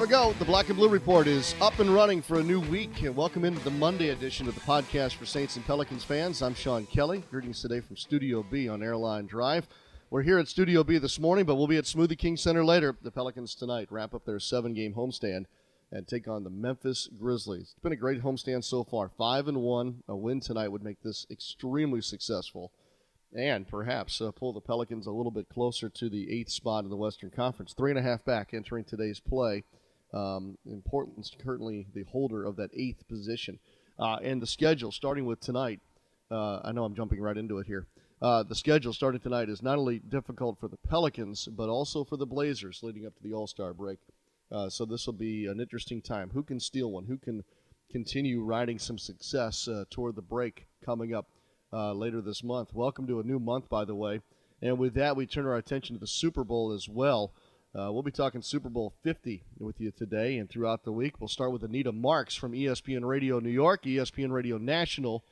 We go. The Black and Blue Report is up and running for a new week. And welcome into the Monday edition of the podcast for Saints and Pelicans fans. I'm Sean Kelly. Greetings today from Studio B on Airline Drive. We're here at Studio B this morning, but we'll be at Smoothie King Center later. The Pelicans tonight wrap up their seven game homestand and take on the Memphis Grizzlies. It's been a great homestand so far. Five and one. A win tonight would make this extremely successful and perhaps uh, pull the Pelicans a little bit closer to the eighth spot in the Western Conference. Three and a half back entering today's play. Um, and currently the holder of that eighth position. Uh, and the schedule, starting with tonight, uh, I know I'm jumping right into it here. Uh, the schedule starting tonight is not only difficult for the Pelicans, but also for the Blazers leading up to the All Star break. Uh, so this will be an interesting time. Who can steal one? Who can continue riding some success uh, toward the break coming up uh, later this month? Welcome to a new month, by the way. And with that, we turn our attention to the Super Bowl as well. Uh, we'll be talking Super Bowl 50 with you today and throughout the week. We'll start with Anita Marks from ESPN Radio New York, ESPN Radio National,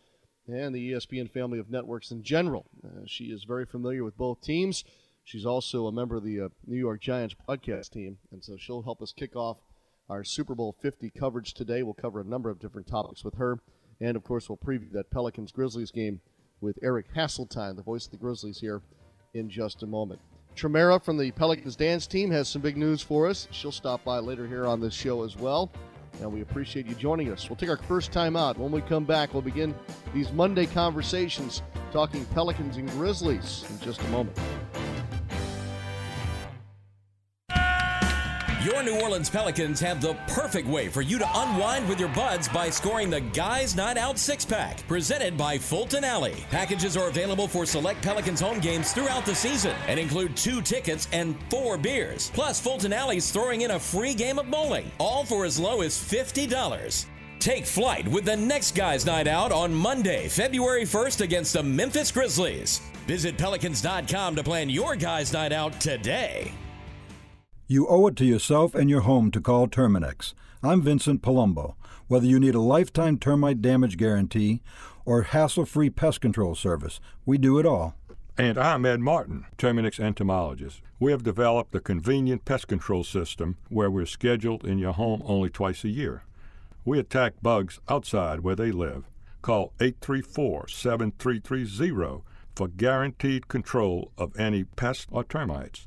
and the ESPN family of networks in general. Uh, she is very familiar with both teams. She's also a member of the uh, New York Giants podcast team, and so she'll help us kick off our Super Bowl 50 coverage today. We'll cover a number of different topics with her, and of course, we'll preview that Pelicans Grizzlies game with Eric Hasseltine, the voice of the Grizzlies, here in just a moment. Tremera from the Pelicans dance team has some big news for us. She'll stop by later here on this show as well. And we appreciate you joining us. We'll take our first time out. When we come back, we'll begin these Monday conversations talking Pelicans and Grizzlies in just a moment. Your New Orleans Pelicans have the perfect way for you to unwind with your buds by scoring the Guys Night Out six pack, presented by Fulton Alley. Packages are available for select Pelicans home games throughout the season and include two tickets and four beers. Plus, Fulton Alley's throwing in a free game of bowling, all for as low as $50. Take flight with the next Guys Night Out on Monday, February 1st against the Memphis Grizzlies. Visit Pelicans.com to plan your Guys Night Out today. You owe it to yourself and your home to call Terminix. I'm Vincent Palumbo. Whether you need a lifetime termite damage guarantee or hassle free pest control service, we do it all. And I'm Ed Martin, Terminix entomologist. We have developed a convenient pest control system where we're scheduled in your home only twice a year. We attack bugs outside where they live. Call 834 7330 for guaranteed control of any pests or termites.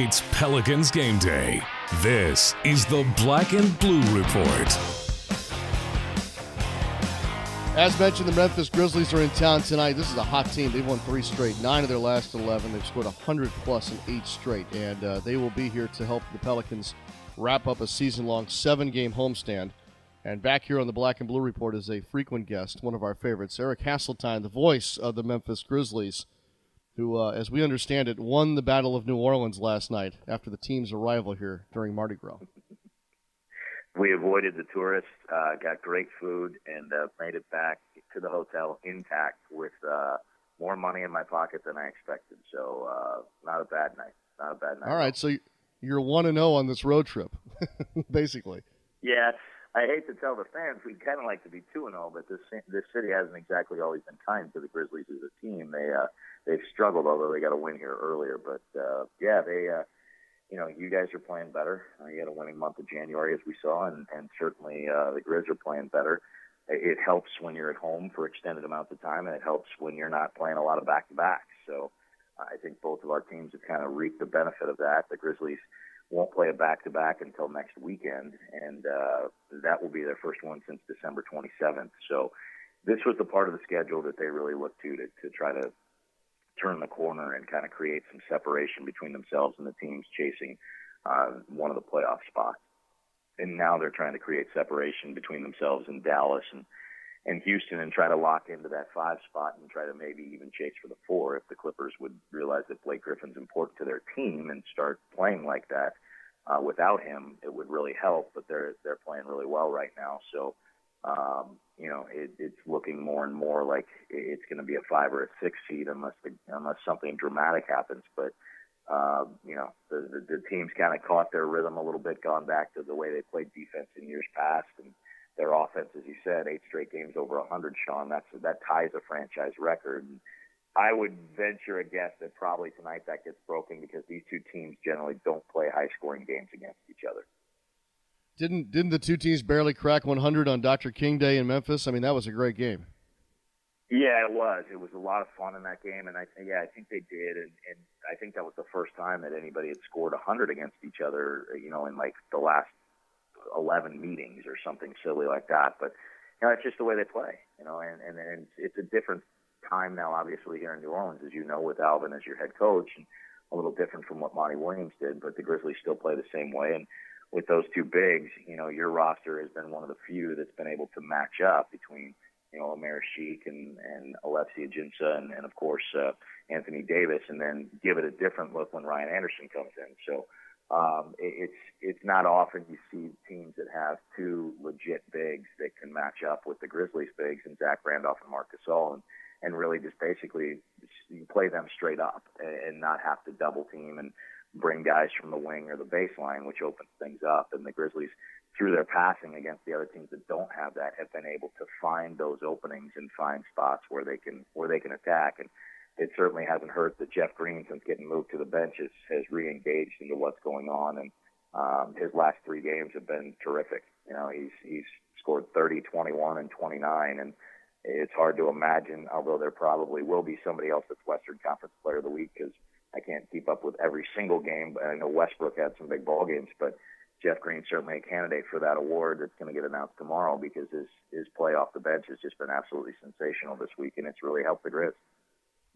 It's Pelicans game day. This is the Black and Blue Report. As mentioned, the Memphis Grizzlies are in town tonight. This is a hot team. They've won three straight, nine of their last 11. They've scored 100 plus in eight straight, and uh, they will be here to help the Pelicans wrap up a season long seven game homestand. And back here on the Black and Blue Report is a frequent guest, one of our favorites, Eric Hasseltine, the voice of the Memphis Grizzlies who, uh, as we understand it, won the Battle of New Orleans last night after the team's arrival here during Mardi Gras. We avoided the tourists, uh, got great food, and uh, made it back to the hotel intact with uh, more money in my pocket than I expected. So, uh, not a bad night. Not a bad night. All right, so you're one and zero on this road trip, basically. Yeah, I hate to tell the fans we'd kind of like to be two and zero, but this this city hasn't exactly always been kind to the Grizzlies as a team. They uh, they've struggled, although they got a win here earlier. But uh, yeah, they, uh, you know, you guys are playing better. Uh, you had a winning month of January, as we saw, and, and certainly uh, the Grizz are playing better. It helps when you're at home for extended amounts of time, and it helps when you're not playing a lot of back-to-backs. So I think both of our teams have kind of reaped the benefit of that. The Grizzlies won't play a back-to-back until next weekend, and uh, that will be their first one since December 27th. So this was the part of the schedule that they really looked to to, to try to turn the corner and kind of create some separation between themselves and the teams chasing uh, one of the playoff spots. And now they're trying to create separation between themselves and Dallas and and Houston and try to lock into that five spot and try to maybe even chase for the four if the Clippers would realize that Blake Griffin's important to their team and start playing like that. Uh, without him, it would really help, but they're they're playing really well right now. So, um, you know, it, it's looking more and more like it's going to be a five or a six seed unless the, unless something dramatic happens. But uh, you know, the, the, the team's kind of caught their rhythm a little bit, gone back to the way they played defense in years past, and their offense, as you said, eight straight games over 100. Sean, that's that ties a franchise record. And I would venture a guess that probably tonight that gets broken because these two teams generally don't play high-scoring games against each other. Didn't didn't the two teams barely crack 100 on Dr. King Day in Memphis? I mean, that was a great game. Yeah, it was. It was a lot of fun in that game, and I yeah, I think they did, and, and I think that was the first time that anybody had scored 100 against each other, you know, in like the last 11 meetings or something silly like that. But you know, it's just the way they play, you know, and and, and it's it's a different time now, obviously here in New Orleans, as you know, with Alvin as your head coach, and a little different from what Monty Williams did. But the Grizzlies still play the same way, and with those two bigs, you know, your roster has been one of the few that's been able to match up between you know, Omer Asik and, and Alexis Ajinça and, and of course, uh, Anthony Davis, and then give it a different look when Ryan Anderson comes in. So, um, it's, it's not often you see teams that have two legit bigs that can match up with the Grizzlies bigs and Zach Randolph and Marc Gasol and, and really just basically you play them straight up and not have to double team and bring guys from the wing or the baseline, which opens things up. And the Grizzlies, through their passing against the other teams that don't have that, have been able to find those openings and find spots where they can where they can attack. And it certainly hasn't hurt that Jeff Green, since getting moved to the bench, has, has re-engaged into what's going on. And um, his last three games have been terrific. You know, he's he's scored 30, 21, and 29, and it's hard to imagine. Although there probably will be somebody else that's Western Conference Player of the Week because I can't keep up with every single game. But I know Westbrook had some big ball games, but Jeff Green's certainly a candidate for that award that's going to get announced tomorrow because his his play off the bench has just been absolutely sensational this week, and it's really helped the Grizz.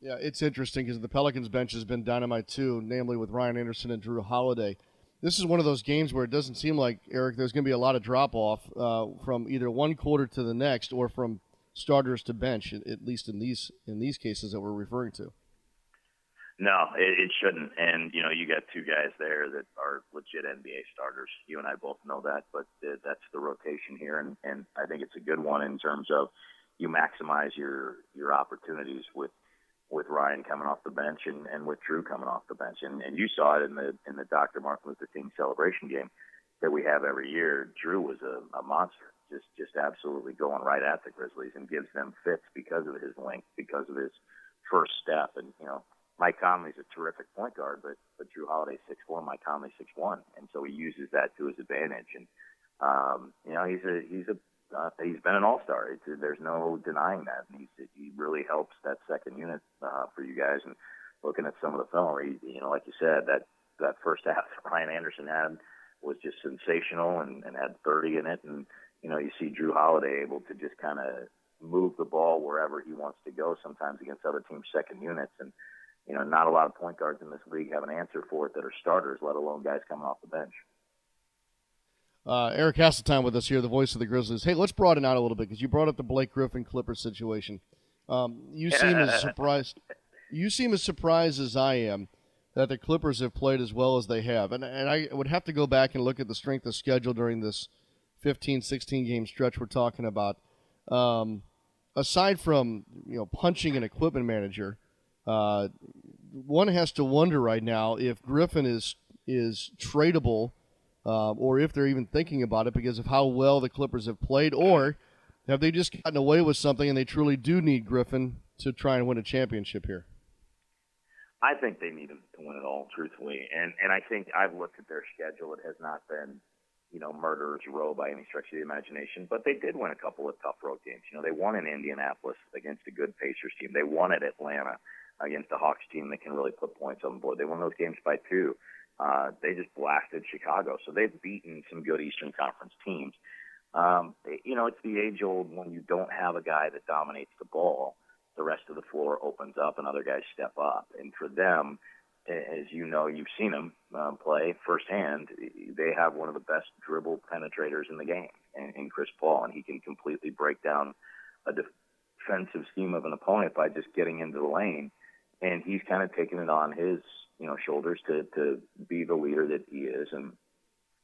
Yeah, it's interesting because the Pelicans bench has been dynamite too, namely with Ryan Anderson and Jrue Holiday. This is one of those games where it doesn't seem like Eric there's going to be a lot of drop off uh, from either one quarter to the next or from starters to bench, at least in these in these cases that we're referring to. No, it, it shouldn't. And you know, you got two guys there that are legit NBA starters. You and I both know that, but uh, that's the rotation here, and and I think it's a good one in terms of you maximize your your opportunities with with Ryan coming off the bench and, and with Jrue coming off the bench. And, and you saw it in the in the Dr. Martin Luther King celebration game that we have every year. Jrue was a, a monster, just just absolutely going right at the Grizzlies and gives them fits because of his length, because of his first step, and you know Mike Conley's a terrific point guard, but but Jrue Holiday's six four, Mike Conley's six one, and so he uses that to his advantage. And um, you know, he's a he's a uh, he's been an all star. There's no denying that. And he's, he really helps that second unit uh, for you guys. And looking at some of the film, he, you know, like you said, that that first half Ryan Anderson had was just sensational and, and had 30 in it. And you know, you see Jrue Holiday able to just kind of move the ball wherever he wants to go. Sometimes against other teams' second units and you know, not a lot of point guards in this league have an answer for it that are starters, let alone guys coming off the bench. Uh, Eric Hasseltine with us here, the voice of the Grizzlies. Hey, let's broaden out a little bit because you brought up the Blake Griffin Clipper situation. Um, you seem as surprised. You seem as surprised as I am that the Clippers have played as well as they have, and and I would have to go back and look at the strength of schedule during this 15, 16 game stretch we're talking about. Um, aside from you know punching an equipment manager, uh, one has to wonder right now if Griffin is is tradable, uh, or if they're even thinking about it because of how well the Clippers have played, or have they just gotten away with something and they truly do need Griffin to try and win a championship here? I think they need him to win it all, truthfully, and and I think I've looked at their schedule. It has not been you know, murderer's row by any stretch of the imagination, but they did win a couple of tough road games. You know, they won in Indianapolis against a good Pacers team. They won at Atlanta against the Hawks team that can really put points on the board. They won those games by two. Uh, they just blasted Chicago, so they've beaten some good Eastern Conference teams. Um, you know, it's the age old when you don't have a guy that dominates the ball, the rest of the floor opens up and other guys step up. And for them, as you know, you've seen them um, play firsthand. They have one of the best dribble penetrators in the game, in, Chris Paul, and he can completely break down a defensive scheme of an opponent by just getting into the lane. And he's kind of taken it on his, you know, shoulders to to be the leader that he is, and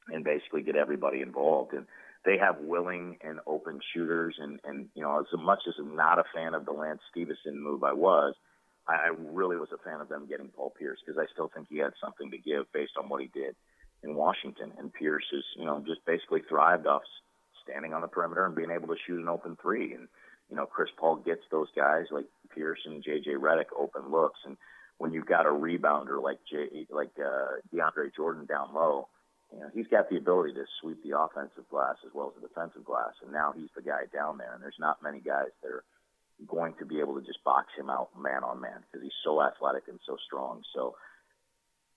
and basically get everybody involved. And they have willing and open shooters, and and you know, as much as I'm not a fan of the Lance Stephenson move, I was I really was a fan of them getting Paul Pierce because I still think he had something to give based on what he did in Washington. And Pierce is, you know, just basically thrived off standing on the perimeter and being able to shoot an open three. And, you know, Chris Paul gets those guys like Pierce and JJ Redick open looks. And when you've got a rebounder like J, like uh, DeAndre Jordan down low, you know, he's got the ability to sweep the offensive glass as well as the defensive glass. And now he's the guy down there. And there's not many guys that are going to be able to just box him out man on man because he's so athletic and so strong. So,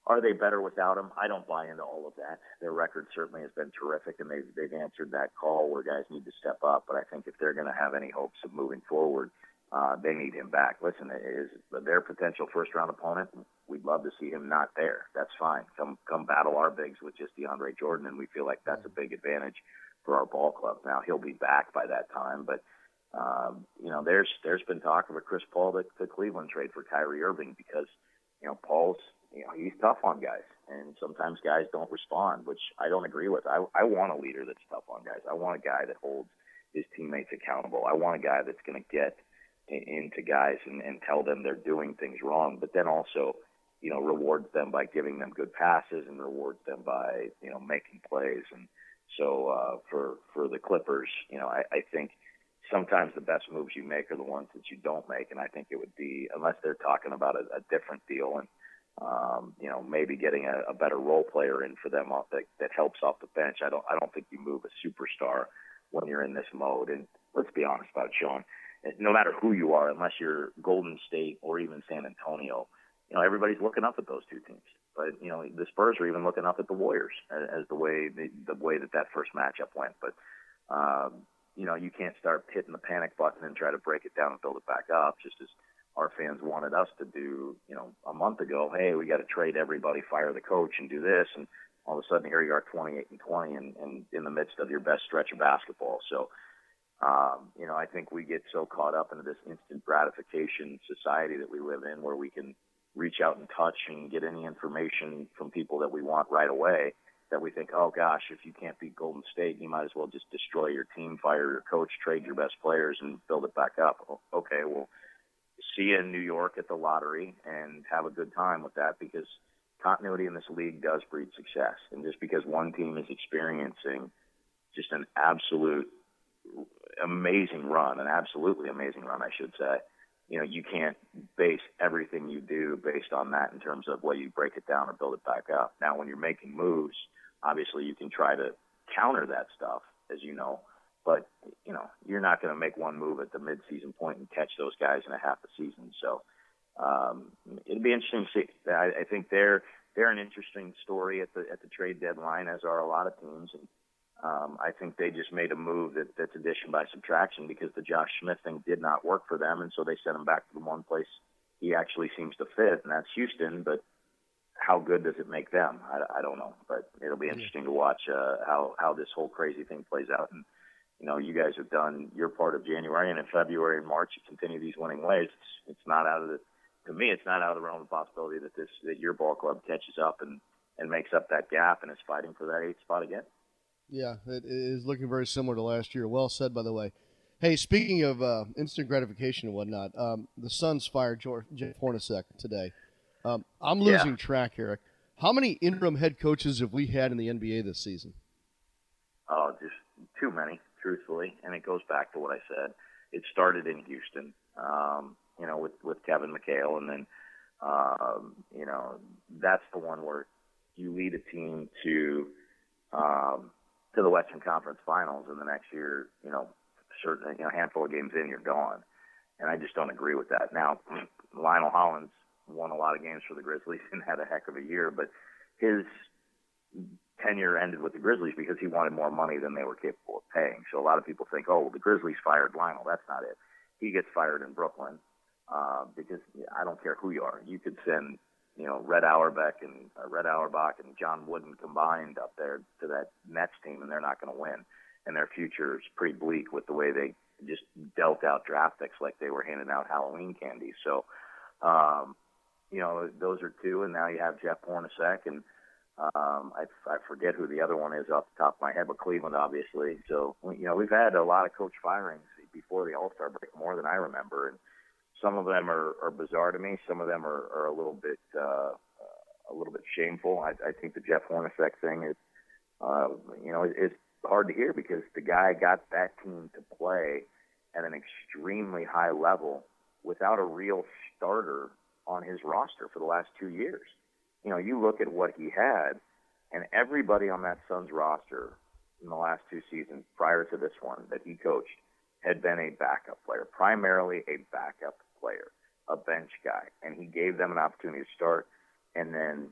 are they better without him? I don't buy into all of that. Their record certainly has been terrific, and they've they've answered that call where guys need to step up. But I think if they're going to have any hopes of moving forward, uh, they need him back. Listen, is their potential first round opponent? We'd love to see him not there. That's fine. Come come battle our bigs with just DeAndre Jordan, and we feel like that's a big advantage for our ball club. Now he'll be back by that time, but um, you know, there's there's been talk of a Chris Paul to, to Cleveland trade for Kyrie Irving because you know Paul's you know he's tough on guys, and sometimes guys don't respond, which I don't agree with. I I want a leader that's tough on guys. I want a guy that holds his teammates accountable. I want a guy that's going to get into guys and, and tell them they're doing things wrong, but then also you know rewards them by giving them good passes and rewards them by you know making plays. And so uh, for for the Clippers, you know I, I think sometimes the best moves you make are the ones that you don't make. And I think it would be, unless they're talking about a, a different deal and, um, you know, maybe getting a, a better role player in for them off that, that helps off the bench. I don't, I don't think you move a superstar when you're in this mode. And let's be honest about it, Sean. No matter who you are, unless you're Golden State or even San Antonio, you know everybody's looking up at those two teams. But you know the Spurs are even looking up at the Warriors as, as the way the, the way that that first matchup went. But um, you know, you can't start hitting the panic button and try to break it down and build it back up, just as our fans wanted us to do, you know, a month ago. Hey, we got to trade everybody, fire the coach, and do this, and all of a sudden here you are, 28 and 20, and, and in the midst of your best stretch of basketball. So, um, you know, I think we get so caught up into this instant gratification society that we live in, where we can reach out and touch and get any information from people that we want right away that we think, oh gosh, if you can't beat Golden State, you might as well just destroy your team, fire your coach, trade your best players, and build it back up. Okay, well, see you in New York at the lottery and have a good time with that because continuity in this league does breed success. And just because one team is experiencing just an absolute amazing run, an absolutely amazing run, I should say, you know, you can't base everything you do based on that in terms of whether you break it down or build it back up. Now, when you're making moves – obviously you can try to counter that stuff, as you know. But you know, you're not going to make one move at the midseason point and catch those guys in a half a season. So um, it'd be interesting to see. I, I think they're they're an interesting story at the at the trade deadline, as are a lot of teams. And um, I think they just made a move that, that's addition by subtraction because the Josh Smith thing did not work for them, and so they sent him back to the one place he actually seems to fit, and that's Houston. But how good does it make them? I, I don't know, but it'll be interesting to watch uh, how how this whole crazy thing plays out. And you know, you guys have done your part of January, and in February and March, you continue these winning ways. It's, it's not out of the to me, it's not out of the realm of possibility that this that your ball club catches up and and makes up that gap and is fighting for that eighth spot again. Yeah, it is looking very similar to last year. Well said, by the way. Hey, speaking of uh, instant gratification and whatnot, um, the Suns fired George, Jeff Hornacek today. Um, I'm losing yeah. track, Eric. How many interim head coaches have we had in the NBA this season? Oh, just too many, truthfully. And it goes back to what I said. It started in Houston, um, you know, with with Kevin McHale, and then, um, you know, that's the one where you lead a team to um, to the Western Conference Finals, and the next year, you know, certain you know, handful of games in, you're gone. And I just don't agree with that. Now, Lionel Hollins won a lot of games for the Grizzlies and had a heck of a year, but his tenure ended with the Grizzlies because he wanted more money than they were capable of paying. So a lot of people think, oh, well, the Grizzlies fired Lionel. That's not it. He gets fired in Brooklyn uh, because I don't care who you are. You could send, you know, Red Auerbach and uh, Red Auerbach and John Wooden combined up there to that Nets team, and they're not going to win. And their future is pretty bleak with the way they just dealt out draft picks like they were handing out Halloween candy. So, um, you know, those are two, and now you have Jeff Hornacek and um, I, I forget who the other one is off the top of my head, but Cleveland, obviously. So, you know, we've had a lot of coach firings before the All Star break, more than I remember. And some of them are, are bizarre to me. Some of them are, are a little bit uh, a little bit shameful. I, I think the Jeff Hornacek thing is, uh, you know, it's hard to hear because the guy got that team to play at an extremely high level without a real starter on his roster for the last two years you know, you look at what he had, and everybody on that Suns roster in the last two seasons prior to this one that he coached had been a backup player, primarily a backup player, a bench guy, and he gave them an opportunity to start, and then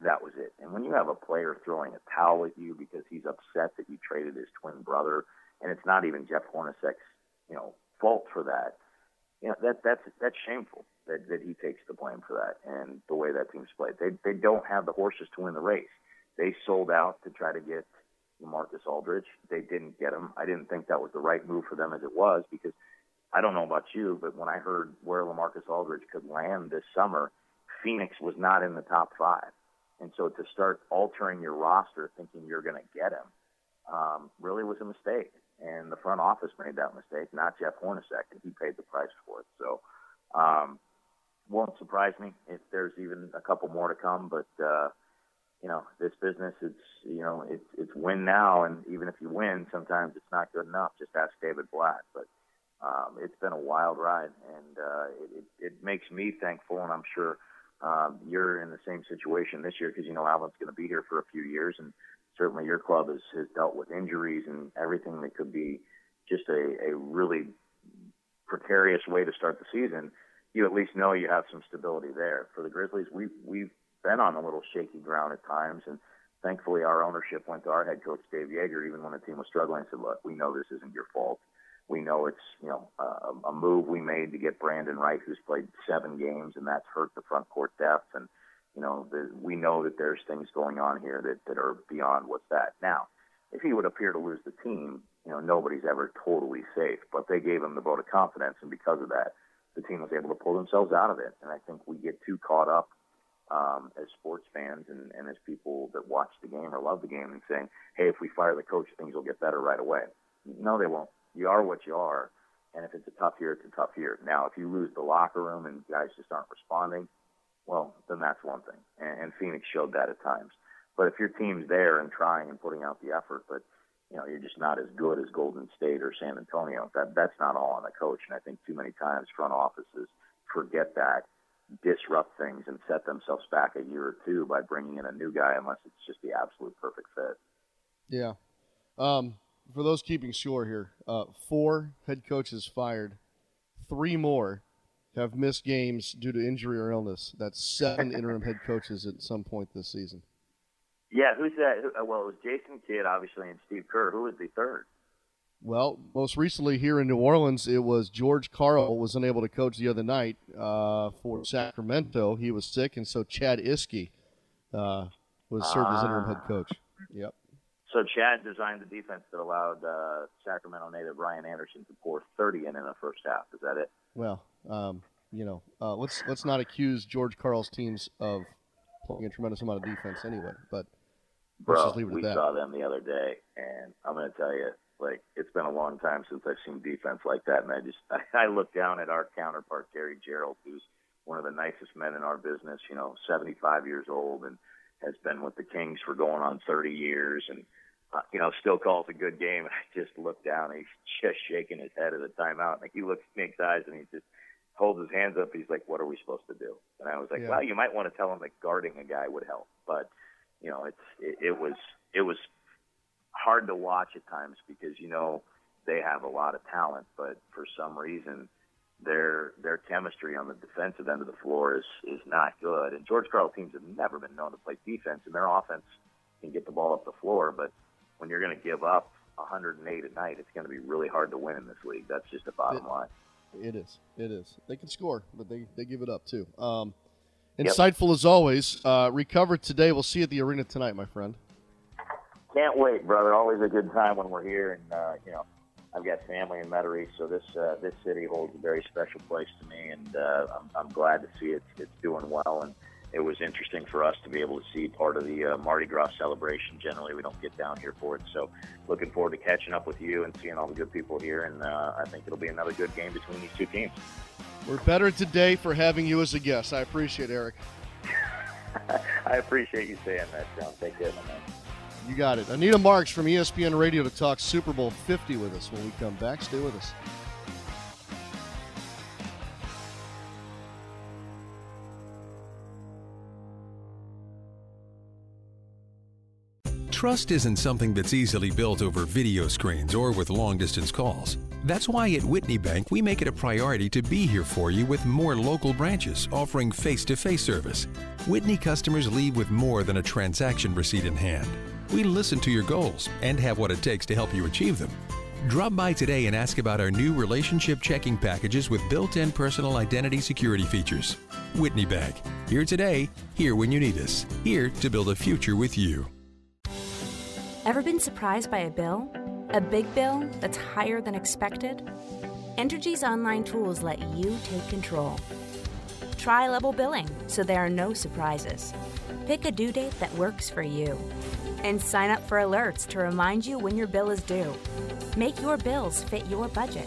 that was it. And when you have a player throwing a towel at you because he's upset that you traded his twin brother, and it's not even Jeff Hornacek's, you know, fault for that, you know, that that's that's shameful that, that he takes the blame for that and the way that team's played. They they don't have the horses to win the race. They sold out to try to get Marcus Aldridge. They didn't get him. I didn't think that was the right move for them as it was because I don't know about you, but when I heard where LaMarcus Aldridge could land this summer, Phoenix was not in the top five. And so to start altering your roster thinking you're going to get him um, really was a mistake. And the front office made that mistake, not Jeff Hornacek, and he paid the price for it. So um, won't surprise me if there's even a couple more to come. But uh, you know, this business, it's you know, it's it's win now, and even if you win, sometimes it's not good enough. Just ask David Blatt. But um, it's been a wild ride, and uh, it, it, it makes me thankful, and I'm sure um, you're in the same situation this year because you know Alvin's going to be here for a few years, and certainly your club has, has dealt with injuries and everything that could be just a, a really precarious way to start the season you at least know you have some stability there. For the Grizzlies, we've we've been on a little shaky ground at times, and thankfully our ownership went to our head coach Dave Joerger even when the team was struggling and said, "Look, we know this isn't your fault. We know it's you know a, a move we made to get Brandan Wright, who's played seven games, and that's hurt the front court depth, and you know the, we know that there's things going on here that that are beyond what's that now." If he would appear to lose the team, you know nobody's ever totally safe, but they gave him the vote of confidence, and because of that the team was able to pull themselves out of it. And I think we get too caught up um, as sports fans and, and as people that watch the game or love the game and saying, hey, if we fire the coach, things will get better right away. No, they won't. You are what you are. And if it's a tough year, it's a tough year. Now, if you lose the locker room and guys just aren't responding, well, then that's one thing. And, and Phoenix showed that at times. But if your team's there and trying and putting out the effort, but – you know, you're just not as good as Golden State or San Antonio. That that's not all on the coach. And I think too many times front offices forget that, disrupt things, and set themselves back a year or two by bringing in a new guy unless it's just the absolute perfect fit. Yeah. Um, for those keeping score here, uh, four head coaches fired, three more have missed games due to injury or illness. That's seven interim head coaches at some point this season. Yeah, who's that? Uh, well, it was Jason Kidd, obviously, and Steve Kerr. Who was the third? Well, most recently here in New Orleans, it was George Karl was unable to coach the other night uh, for Sacramento. He was sick, and so Chad Iske uh, was served as interim head coach. Yep. So Chad designed the defense that allowed uh, Sacramento native Ryan Anderson to pour 30 in in the first half. Is that it? Well, um, you know, uh, let's let's not accuse George Karl's teams of playing a tremendous amount of defense anyway. But Bro, we saw them the other day, and I'm going to tell you, like it's been a long time since I've seen defense like that, and I just I, I look down at our counterpart Gary Gerould, who's one of the nicest men in our business. You know, 75 years old and has been with the Kings for going on 30 years, and Uh, you know still calls a good game. And I just look down, and he's just shaking his head at the timeout, and he looks Nick's eyes, and he just holds his hands up. He's like, "What are we supposed to do?" And I was like, yeah. "Well, you might want to tell him that guarding a guy would help, but." you know, it's it, it was it was hard to watch at times because you know they have a lot of talent, but for some reason their their chemistry on the defensive end of the floor is is not good. And George Karl teams have never been known to play defense, and their offense, can get the ball up the floor, but when you're going to give up 108 at night, it's going to be really hard to win in this league. That's just the bottom it, line. It is. It is. They can score, but they, they give it up too. Um, Yep. insightful as always. Uh, recover today. We'll see you at the arena tonight, my friend. Can't wait, brother. Always a good time when we're here, and uh, you know, I've got family in Metairie, so this uh, this city holds a very special place to me, and uh, I'm, I'm glad to see it. It's doing well, and it was interesting for us to be able to see part of the uh, Mardi Gras celebration. Generally, we don't get down here for it, so looking forward to catching up with you and seeing all the good people here, and uh, I think it'll be another good game between these two teams. We're better today for having you as a guest. I appreciate it, Eric. I appreciate you saying that, John. Take care, my man. You got it. Anita Marks from ESPN Radio to talk Super Bowl 50 with us when we come back. Stay with us. Trust isn't something that's easily built over video screens or with long distance calls. That's why at Whitney Bank we make it a priority to be here for you with more local branches offering face to face service. Whitney customers leave with more than a transaction receipt in hand. We listen to your goals and have what it takes to help you achieve them. Drop by today and ask about our new relationship checking packages with built in personal identity security features. Whitney Bank, here today, here when you need us, here to build a future with you. Ever been surprised by a bill? A big bill that's higher than expected? Entergy's online tools let you take control. Try level billing so there are no surprises. Pick a due date that works for you. And sign up for alerts to remind you when your bill is due. Make your bills fit your budget.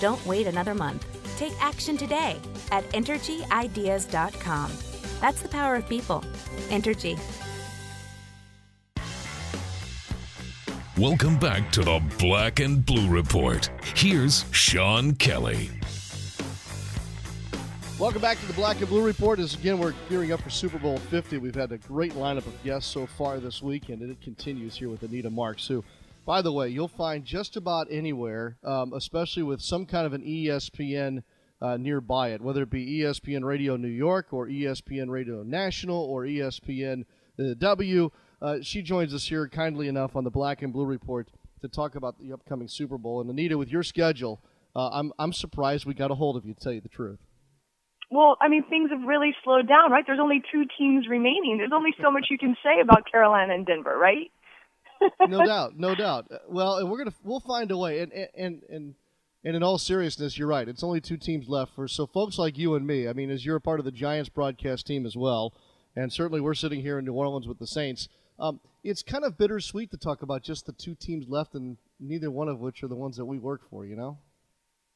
Don't wait another month. Take action today at EnergyIdeas.com. That's the power of people. Entergy. Welcome back to the Black and Blue Report. Here's Sean Kelly. Welcome back to the Black and Blue Report. As again, we're gearing up for Super Bowl 50. We've had a great lineup of guests so far this weekend, and it continues here with Anita Marks, who, by the way, you'll find just about anywhere, um, especially with some kind of an ESPN uh, nearby it, whether it be ESPN Radio New York or ESPN Radio National or ESPN uh, W. Uh, she joins us here kindly enough on the Black and Blue Report to talk about the upcoming Super Bowl. And Anita, with your schedule, uh, I'm I'm surprised we got a hold of you. To tell you the truth. Well, I mean, things have really slowed down, right? There's only two teams remaining. There's only so much you can say about Carolina and Denver, right? no doubt, no doubt. Uh, Well, and we're gonna we'll find a way. And and and and in all seriousness, you're right. It's only two teams left for so folks like you and me. I mean, as you're a part of the Giants broadcast team as well, and certainly we're sitting here in New Orleans with the Saints. Um, it's kind of bittersweet to talk about just the two teams left, and neither one of which are the ones that we work for. You know.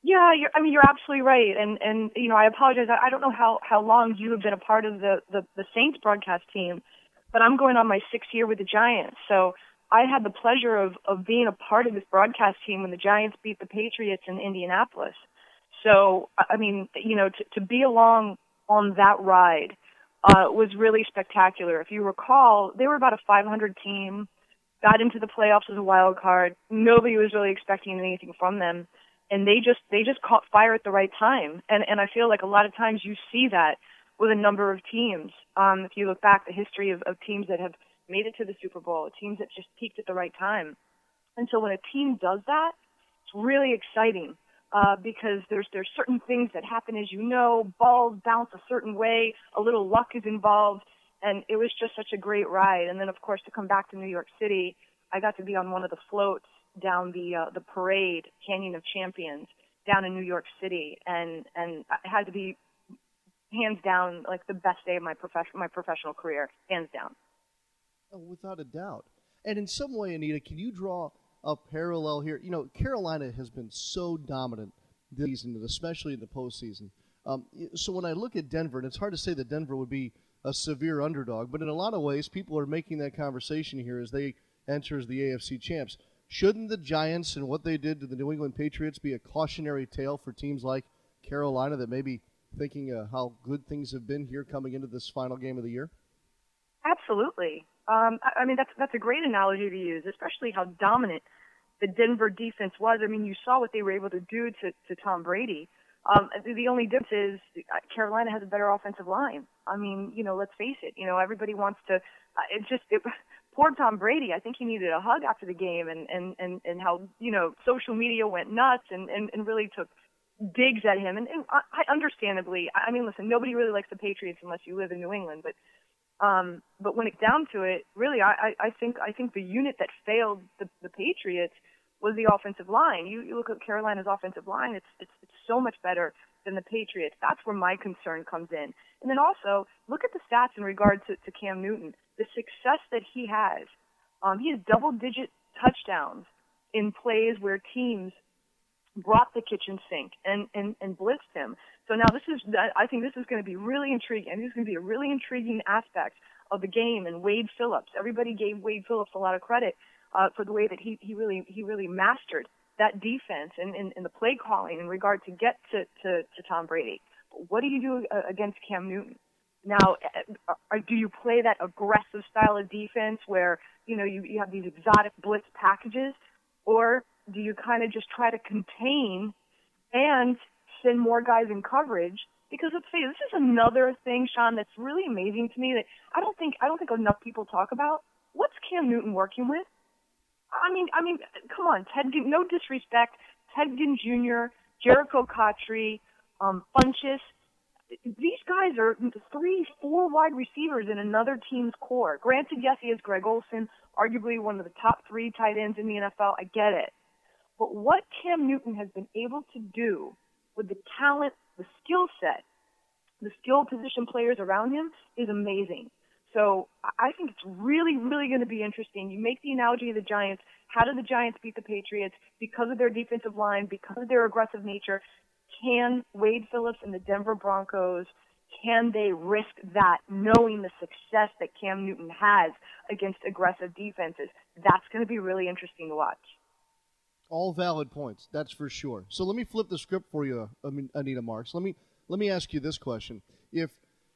Yeah, you're, I mean, you're absolutely right. And and you know, I apologize. I I don't know how how long you have been a part of the the, the Saints broadcast team, but I'm going on my sixth year with the Giants. So I had the pleasure of of being a part of this broadcast team when the Giants beat the Patriots in Indianapolis. So I mean, you know, to to be along on that ride uh, was really spectacular. If you recall, they were about a 500 team, got into the playoffs as a wild card. Nobody was really expecting anything from them, and they just they just caught fire at the right time. And and I feel like a lot of times you see that with a number of teams. Um, if you look back the history of, of teams that have made it to the Super Bowl, teams that just peaked at the right time. And so when a team does that, it's really exciting uh, because there's there's certain things that happen as you know, balls bounce a certain way, a little luck is involved, and it was just such a great ride. And then of course to come back to New York City, I got to be on one of the floats down the uh, the parade, Canyon of Champions, down in New York City, and and it had to be hands down like the best day of my profession my professional career, hands down. Oh, without a doubt. And in some way, Anita, can you draw a parallel here? You know, Carolina has been so dominant this season, especially in the postseason. Um, so when I look at Denver, and it's hard to say that Denver would be a severe underdog, but in a lot of ways, people are making that conversation here as they enter as the AFC champs. Shouldn't the Giants and what they did to the New England Patriots be a cautionary tale for teams like Carolina that may be thinking uh, how good things have been here coming into this final game of the year? Absolutely. Um, I, I mean, that's that's a great analogy to use, especially how dominant the Denver defense was. I mean, you saw what they were able to do to to Tom Brady. Um, the, only difference is uh, Carolina has a better offensive line. I mean, you know, let's face it. You know, everybody wants to. Uh, it just it, poor Tom Brady, I think he needed a hug after the game, and and and and how you know social media went nuts and and, and really took digs at him, and, and I, understandably, I mean, listen, nobody really likes the Patriots unless you live in New England, but um, but when it's down to it, really, I, I think I think the unit that failed the, the Patriots was the offensive line. You, you look at Carolina's offensive line; it's, it's it's so much better than the Patriots. That's where my concern comes in. And then also look at the stats in regard to, to Cam Newton. The success that he has. Um, he has double-digit touchdowns in plays where teams brought the kitchen sink and, and, and blitzed him. So now this is, I think this is going to be really intriguing. This is going to be a really intriguing aspect of the game. And Wade Phillips, everybody gave Wade Phillips a lot of credit uh, for the way that he, he really, he really mastered that defense and, and, and the play calling in regard to get to, to, to Tom Brady. But what do you do uh, against Cam Newton? Now, uh, uh, do you play that aggressive style of defense where, you know, you, you have these exotic blitz packages? Or do you kind of just try to contain and send more guys in coverage? Because let's say this is another thing, Sean, that's really amazing to me that I don't think I don't think enough people talk about. What's Cam Newton working with? I mean, I mean, come on, Ted. No disrespect, Ted Ginn Jr., Jerricho Cotchery, um, Funchess. These guys are three, four wide receivers in another team's core. Granted, yes, he has Greg Olsen, arguably one of the top three tight ends in the NFL. I get it. But what Cam Newton has been able to do with the talent, the skill set, the skill position players around him is amazing. So I think it's really, really going to be interesting. You make the analogy of the Giants. How did the Giants beat the Patriots? Because of their defensive line, because of their aggressive nature. Can Wade Phillips and the Denver Broncos, can they risk that knowing the success that Cam Newton has against aggressive defenses? That's going to be really interesting to watch. All valid points, that's for sure. So let me flip the script for you, Anita Marks. Let me let me ask you this question: If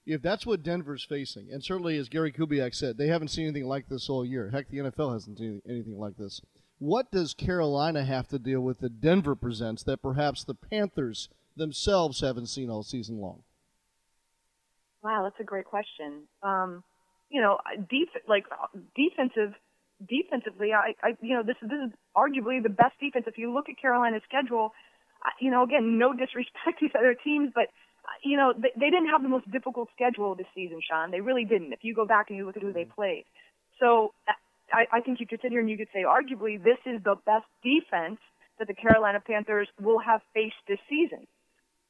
if that's what Denver's facing, and certainly as Gary Kubiak said, they haven't seen anything like this all year. Heck, the NFL hasn't seen anything like this. What does Carolina have to deal with that Denver presents that perhaps the Panthers themselves haven't seen all season long? Wow, that's a great question. Um, you know, def- like defensive, defensively, I, I, you know, this is this is arguably the best defense. If you look at Carolina's schedule, you know, again, no disrespect to these other teams, but uh, you know, they, they didn't have the most difficult schedule this season, Sean. They really didn't. If you go back and you look at who they mm-hmm. played, so uh, I, I think you could sit here and you could say, arguably, this is the best defense that the Carolina Panthers will have faced this season.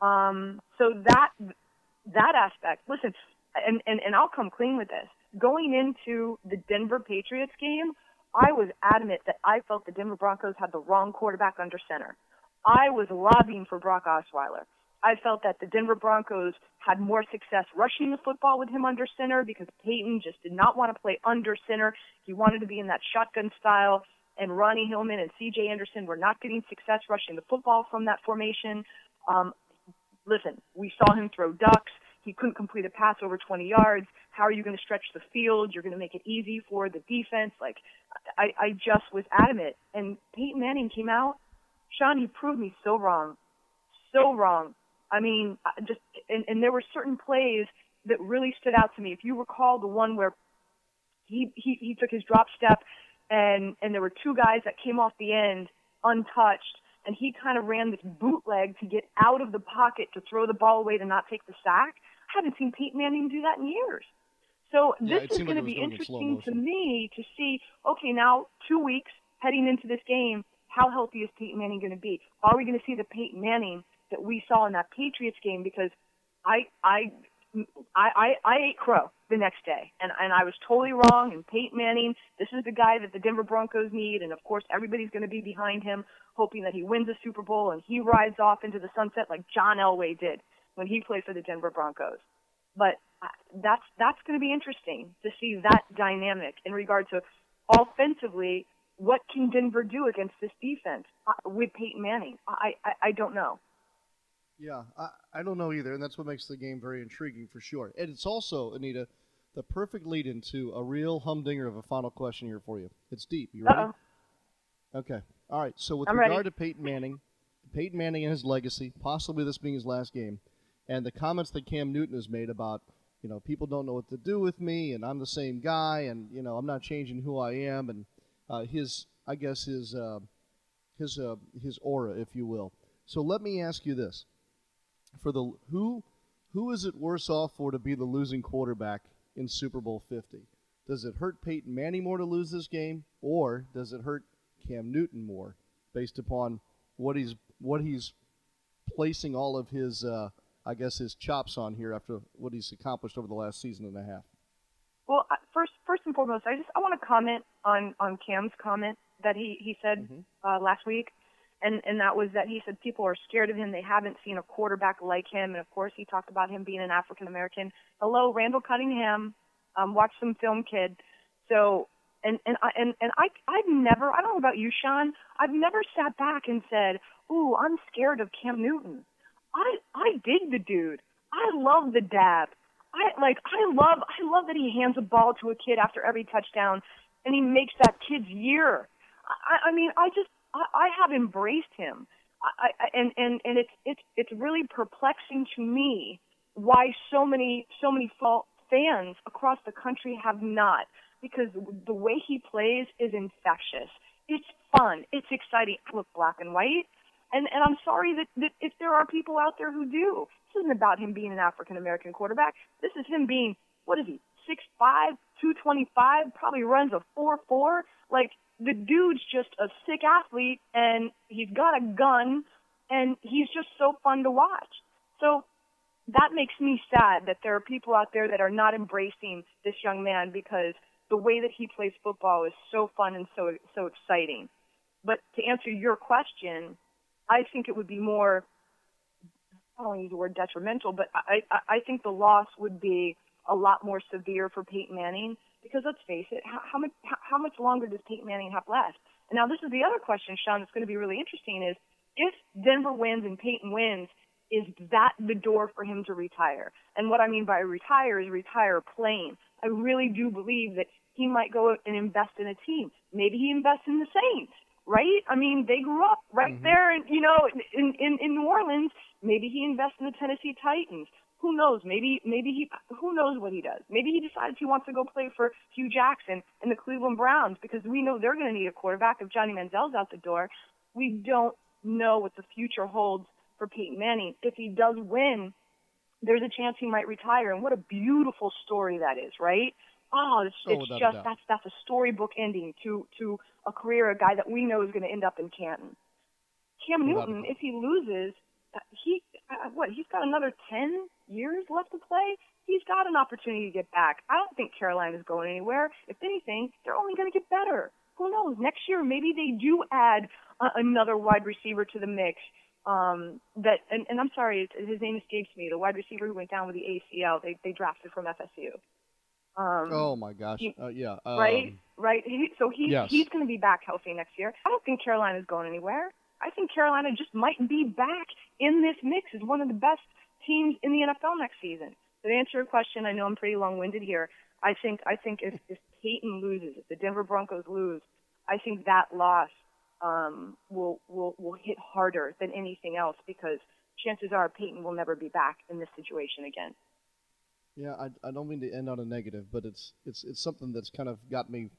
Um, so that that aspect, listen, and, and and I'll come clean with this. Going into the Denver Patriots game, I was adamant that I felt the Denver Broncos had the wrong quarterback under center. I was lobbying for Brock Osweiler. I felt that the Denver Broncos had more success rushing the football with him under center because Peyton just did not want to play under center. He wanted to be in that shotgun style, and Ronnie Hillman and C.J. Anderson were not getting success rushing the football from that formation. Um, listen, we saw him throw ducks. He couldn't complete a pass over 20 yards. How are you going to stretch the field? You're going to make it easy for the defense. Like, I, I just was adamant. And Peyton Manning came out. Sean, he proved me so wrong. So wrong. I mean, just and, and there were certain plays that really stood out to me. If you recall the one where he he, he took his drop step and and there were two guys that came off the end untouched and he kind of ran this bootleg to get out of the pocket to throw the ball away to not take the sack. I haven't seen Pete Manning do that in years. So yeah, this is going like to be interesting to me to see. Okay, now two weeks heading into this game, how healthy is Peyton Manning going to be? Are we going to see the Peyton Manning that we saw in that Patriots game because I I I I, I ate crow the next day, and and I was totally wrong. And Peyton Manning, this is the guy that the Denver Broncos need, and of course everybody's going to be behind him, hoping that he wins a Super Bowl and he rides off into the sunset like John Elway did when he played for the Denver Broncos. But that's that's going to be interesting to see that dynamic in regard to offensively. What can Denver do against this defense uh, with Peyton Manning? I, I I don't know. Yeah, I, I don't know either, and that's what makes the game very intriguing for sure. And it's also, Anita, the perfect lead into a real humdinger of a final question here for you. It's deep. You ready? Uh-oh. Okay. All right. So with I'm regard ready. to Peyton Manning, Peyton Manning and his legacy, possibly this being his last game, and the comments that Cam Newton has made about you know, people don't know what to do with me, and I'm the same guy, and you know, I'm not changing who I am, and uh, his, I guess his, uh, his, uh, his aura, if you will. So let me ask you this: for the who, who is it worse off for to be the losing quarterback in Super Bowl 50? Does it hurt Peyton Manning more to lose this game, or does it hurt Cam Newton more, based upon what he's what he's placing all of his, uh, I guess, his chops on here after what he's accomplished over the last season and a half? Well, first, first and foremost, I just I want to comment on on Cam's comment that he he said mm-hmm. uh, last week, and and that was that he said people are scared of him. They haven't seen a quarterback like him, and of course he talked about him being an African American. Hello, Randall Cunningham. Um, watch some film, kid. So and and I and and I I've never I don't know about you, Sean. I've never sat back and said, "Ooh, I'm scared of Cam Newton." I I dig the dude. I love the dad. I like I love I love that he hands a ball to a kid after every touchdown, and he makes that kid's year. I I mean I just I, I have embraced him. I, I and and and it's it's it's really perplexing to me why so many so many fans across the country have not because the way he plays is infectious. It's fun. It's exciting. I look black and white. And and I'm sorry that, that if there are people out there who do. This isn't about him being an African American quarterback. This is him being what is he? Six five, two twenty five, probably runs a four four. Like the dude's just a sick athlete and he's got a gun and he's just so fun to watch. So that makes me sad that there are people out there that are not embracing this young man because the way that he plays football is so fun and so so exciting. But to answer your question, I think it would be more I don't want to use the word detrimental, but I, I, I think the loss would be a lot more severe for Peyton Manning because let's face it, how, how much how, how much longer does Peyton Manning have left? And now this is the other question, Sean, that's going to be really interesting is if Denver wins and Peyton wins, is that the door for him to retire? And what I mean by retire is retire playing. I really do believe that he might go and invest in a team. Maybe he invests in the Saints, right? I mean, they grew up right mm-hmm. there, and you know, in, in in New Orleans. Maybe he invests in the Tennessee Titans. Who knows? Maybe maybe he who knows what he does. Maybe he decides he wants to go play for Hue Jackson and the Cleveland Browns because we know they're going to need a quarterback if Johnny Manziel's out the door. We don't know what the future holds for Peyton Manning. If he does win, there's a chance he might retire, and what a beautiful story that is, right? Oh, it's, oh, it's just that's that's a storybook ending to to a career, a guy that we know is going to end up in Canton. Cam Newton, if he loses, uh, he uh, what? He's got another ten years left to play. He's got an opportunity to get back. I don't think Carolina's going anywhere. If anything, they're only going to get better. Who knows? Next year, maybe they do add a, another wide receiver to the mix. Um, that and, and I'm sorry, his name escapes me. The wide receiver who went down with the ACL, they they drafted from FSU. Um, oh my gosh! He, uh, yeah. Um, right, right. He, so he yes. he's going to be back healthy next year. I don't think Carolina's going anywhere. I think Carolina just might be back in this mix as one of the best teams in the NFL next season. to answer your question, I know I'm pretty long-winded here. I think I think if, if Peyton loses, if the Denver Broncos lose, I think that loss um, will will will hit harder than anything else because chances are Peyton will never be back in this situation again. Yeah, I, I don't mean to end on a negative, but it's it's it's something that's kind of got me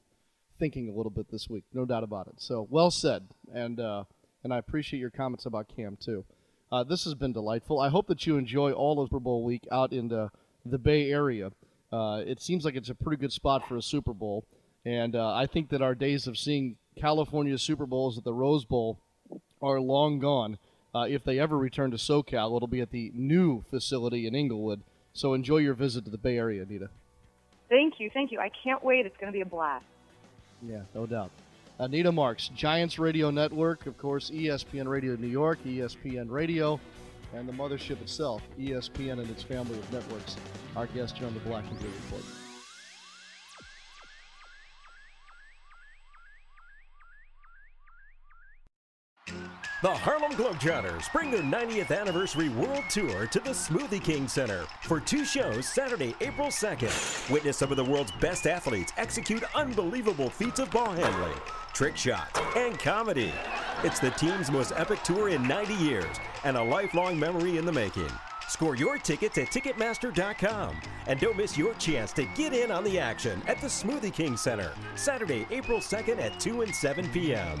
thinking a little bit this week, no doubt about it. So well said, and uh, and I appreciate your comments about Cam too. Uh, this has been delightful. I hope that you enjoy all of Super Bowl week out in the, the Bay Area. Uh, it seems like it's a pretty good spot for a Super Bowl, and uh, I think that our days of seeing California Super Bowls at the Rose Bowl are long gone. Uh, if they ever return to SoCal, it'll be at the new facility in Inglewood. So enjoy your visit to the Bay Area, Anita. Thank you, thank you. I can't wait. It's going to be a blast. Yeah, no doubt. Anita Marks, Giants Radio Network, of course, ESPN Radio New York, ESPN Radio, and the mothership itself, ESPN and its family of networks. Our guest here on the Black and Blue Report. The Harlem Globetrotters bring their 90th anniversary world tour to the Smoothie King Center for two shows Saturday, April 2nd. Witness some of the world's best athletes execute unbelievable feats of ball handling, trick shots, and comedy. It's the team's most epic tour in 90 years and a lifelong memory in the making. Score your tickets at Ticketmaster.com. And don't miss your chance to get in on the action at the Smoothie King Center, Saturday, April 2nd at 2 and 7 p.m.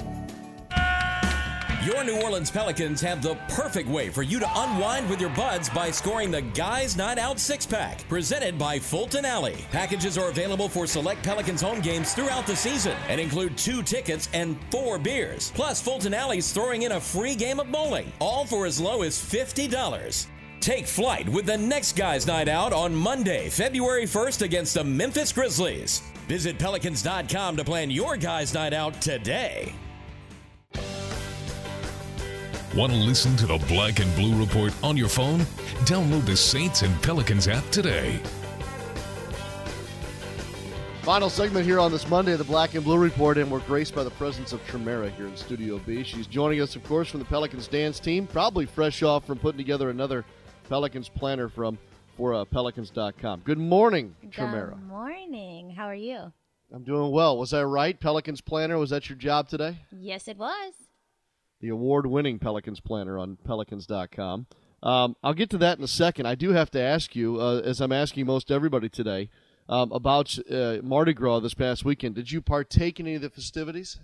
Your New Orleans Pelicans have the perfect way for you to unwind with your buds by scoring the Guys Night Out six pack, presented by Fulton Alley. Packages are available for select Pelicans home games throughout the season and include two tickets and four beers. Plus, Fulton Alley's throwing in a free game of bowling, all for as low as $50. Take flight with the next Guys Night Out on Monday, February 1st against the Memphis Grizzlies. Visit Pelicans.com to plan your Guys Night Out today. Want to listen to the Black and Blue Report on your phone? Download the Saints and Pelicans app today. Final segment here on this Monday, the Black and Blue Report, and we're graced by the presence of Tremera here in Studio B. She's joining us, of course, from the Pelicans dance team, probably fresh off from putting together another Pelicans planner from for uh, Pelicans.com. Good morning, Tremera. Good morning. How are you? I'm doing well. Was I right? Pelicans planner, was that your job today? Yes, it was. The award winning Pelicans planner on Pelicans.com. Um, I'll get to that in a second. I do have to ask you, uh, as I'm asking most everybody today, um, about uh, Mardi Gras this past weekend. Did you partake in any of the festivities?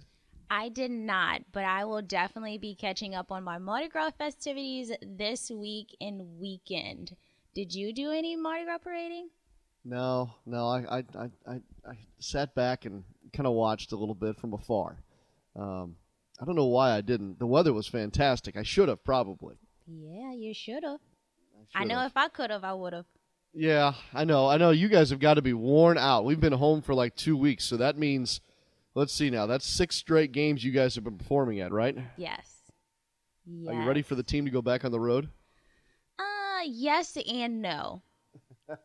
I did not, but I will definitely be catching up on my Mardi Gras festivities this week and weekend. Did you do any Mardi Gras parading? No, no. I, I, I, I, I sat back and kind of watched a little bit from afar. Um, I don't know why I didn't. The weather was fantastic. I should have probably. Yeah, you should have. I, I know if I could have, I would have. Yeah, I know. I know you guys have got to be worn out. We've been home for like two weeks, so that means, let's see now, that's six straight games you guys have been performing at, right? Yes. yes. Are you ready for the team to go back on the road? Uh, yes and no.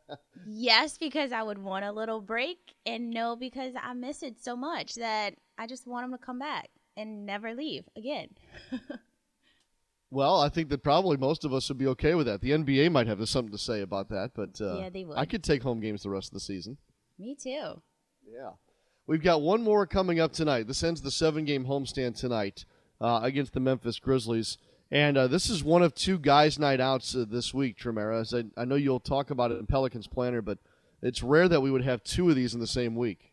yes, because I would want a little break, and no, because I miss it so much that I just want them to come back and never leave again. well, I think that probably most of us would be okay with that. The NBA might have something to say about that, but uh, yeah, they would. I could take home games the rest of the season. Me too. Yeah. We've got one more coming up tonight. This ends the seven game homestand tonight uh, against the Memphis Grizzlies. And uh, this is one of two guys' night outs uh, this week, Tremera. I, I know you'll talk about it in Pelicans Planner, but it's rare that we would have two of these in the same week.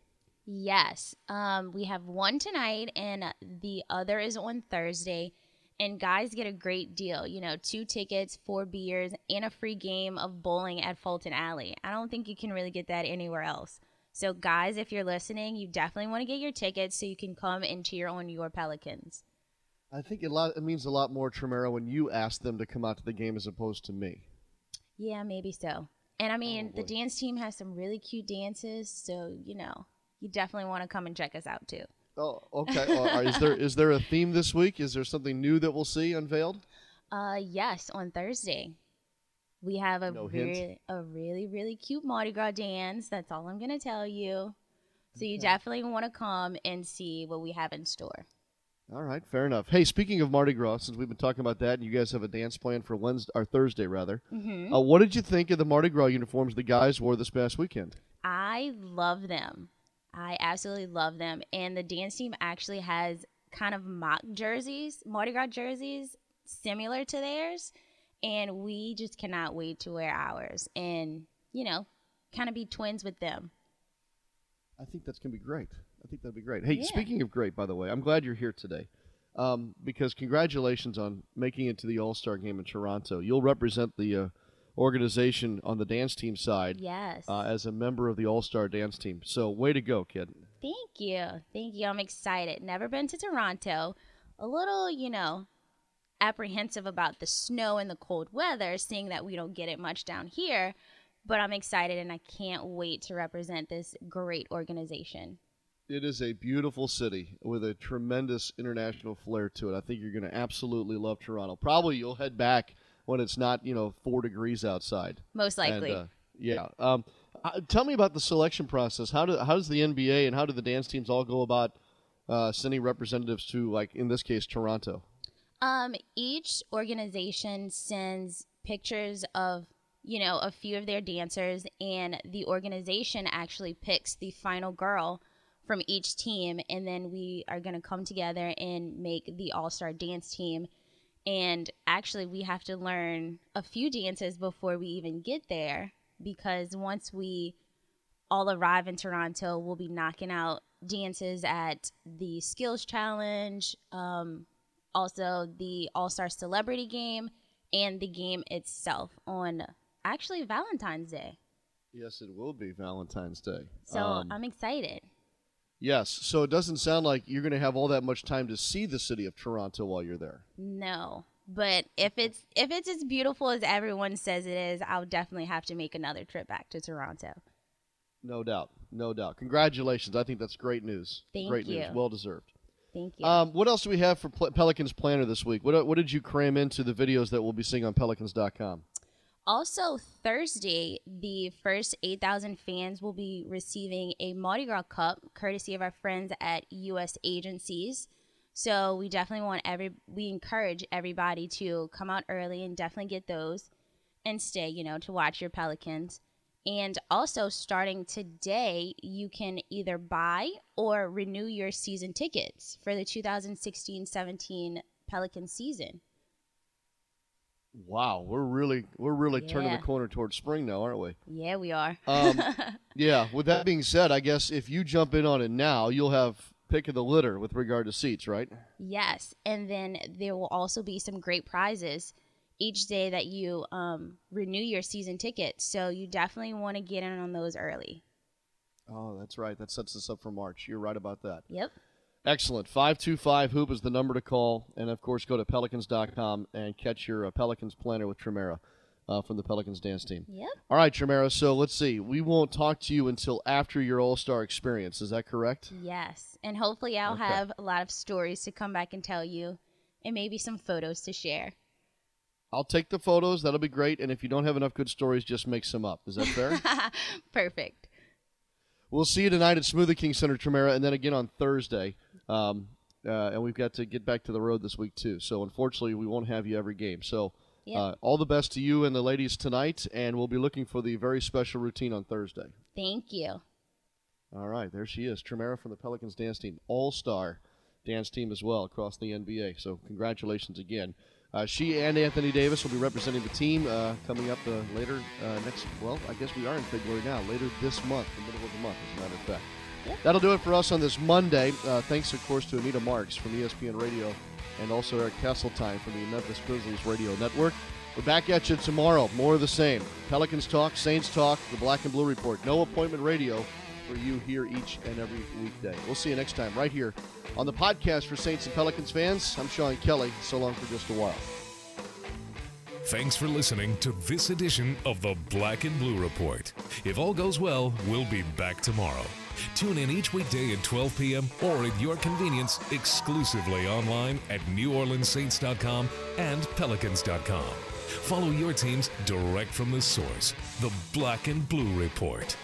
Yes. Um, we have one tonight, and the other is on Thursday. And guys get a great deal. You know, two tickets, four beers, and a free game of bowling at Fulton Alley. I don't think you can really get that anywhere else. So, guys, if you're listening, you definitely want to get your tickets so you can come and cheer on your Pelicans. I think it, lot, it means a lot more, Tremera, when you ask them to come out to the game as opposed to me. Yeah, maybe so. And I mean, the dance team has some really cute dances, so, you know, you definitely want to come and check us out too. Oh, okay. uh, is there is there a theme this week? Is there something new that we'll see unveiled? Uh, yes, on Thursday. We have a no really a really really cute Mardi Gras dance. That's all I'm gonna tell you. So you definitely want to come and see what we have in store. All right, fair enough. Hey, speaking of Mardi Gras, since we've been talking about that, and you guys have a dance plan for Wednesday or Thursday rather, mm-hmm. uh, what did you think of the Mardi Gras uniforms the guys wore this past weekend? I love them. I absolutely love them. And the dance team actually has kind of mock jerseys, Mardi Gras jerseys, similar to theirs. And we just cannot wait to wear ours and, you know, kind of be twins with them. I think that's going to be great. I think that'd be great. Hey, Yeah. speaking of great, by the way, I'm glad you're here today. Um, because congratulations on making it to the All Star game in Toronto. You'll represent the uh, organization on the dance team side Yes. uh, as a member of the All Star dance team. So, way to go, kid. Thank you. Thank you. I'm excited. Never been to Toronto. A little, you know, apprehensive about the snow and the cold weather, seeing that we don't get it much down here. But I'm excited and I can't wait to represent this great organization. It is a beautiful city with a tremendous international flair to it. I think you're going to absolutely love Toronto. Probably you'll head back when it's not you know four degrees outside. Most likely. And, uh, yeah. Um, uh, tell me about the selection process. How do how does the NBA and how do the dance teams all go about uh, sending representatives to like in this case Toronto? Um, each organization sends pictures of you know a few of their dancers, and the organization actually picks the final girl from each team, and then we are going to come together and make the All Star Dance Team. And actually, we have to learn a few dances before we even get there because once we all arrive in Toronto, we'll be knocking out dances at the Skills Challenge, um, also the All Star Celebrity Game, and the game itself on actually Valentine's Day. Yes, it will be Valentine's Day. So um, I'm excited. Yes. So it doesn't sound like you're going to have all that much time to see the city of Toronto while you're there. No. But if it's if it's as beautiful as everyone says it is, I'll definitely have to make another trip back to Toronto. No doubt. No doubt. Congratulations. I think that's great news. Thank great you. news. Well deserved. Thank you. Um, what else do we have for Pelicans Planner this week? What, what did you cram into the videos that we'll be seeing on Pelicans.com? Also, Thursday, the first 8,000 fans will be receiving a Mardi Gras cup courtesy of our friends at U.S. agencies. So we definitely want every we encourage everybody to come out early and definitely get those and stay, you know, to watch your Pelicans. And also starting today, you can either buy or renew your season tickets for the 2016-17 Pelican season. Wow, we're really we're really Yeah. turning the corner towards spring now, aren't we? Yeah, we are. Um, yeah. With that being said, I guess if you jump in on it now, you'll have pick of the litter with regard to seats, right? Yes, and then there will also be some great prizes each day that you um, renew your season ticket. So you definitely want to get in on those early. Oh, that's right. That sets us up for March. You're right about that. Yep. Excellent. 525 Hoop is the number to call. And of course, go to pelicans.com and catch your uh, Pelicans planner with Tremera uh, from the Pelicans dance team. Yep. All right, Tremera. So let's see. We won't talk to you until after your All Star experience. Is that correct? Yes, and hopefully I'll Okay. have a lot of stories to come back and tell you, and maybe some photos to share. I'll take the photos. That'll be great. And if you don't have enough good stories, just make some up. Is that fair? Perfect. We'll see you tonight at Smoothie King Center, Tremera, and then again on Thursday. Um, uh, and we've got to get back to the road this week too. So unfortunately, we won't have you every game. So Yep. uh, all the best to you and the ladies tonight, and we'll be looking for the very special routine on Thursday. Thank you. All right, there she is, Tremera from the Pelicans dance team, All Star dance team as well across the NBA. So congratulations again. Uh, she and Anthony Davis will be representing the team uh, coming up uh, later uh, next. Well, I guess we are in February now. Later this month, the middle of the month, as a matter of fact. That'll do it for us on this Monday. Uh, thanks, of course, to Anita Marks from ESPN Radio and also Eric Hasseltine from the Memphis Grizzlies Radio Network. We're back at you tomorrow. More of the same. Pelicans talk, Saints talk, the Black and Blue Report. No appointment radio for you here each and every weekday. We'll see you next time right here on the podcast for Saints and Pelicans fans. I'm Sean Kelly. So long for just a while. Thanks for listening to this edition of the Black and Blue Report. If all goes well, we'll be back tomorrow. Tune in each weekday at 12 p.m. or at your convenience exclusively online at NewOrleansSaints.com and Pelicans.com. Follow your teams direct from the source, the Black and Blue Report.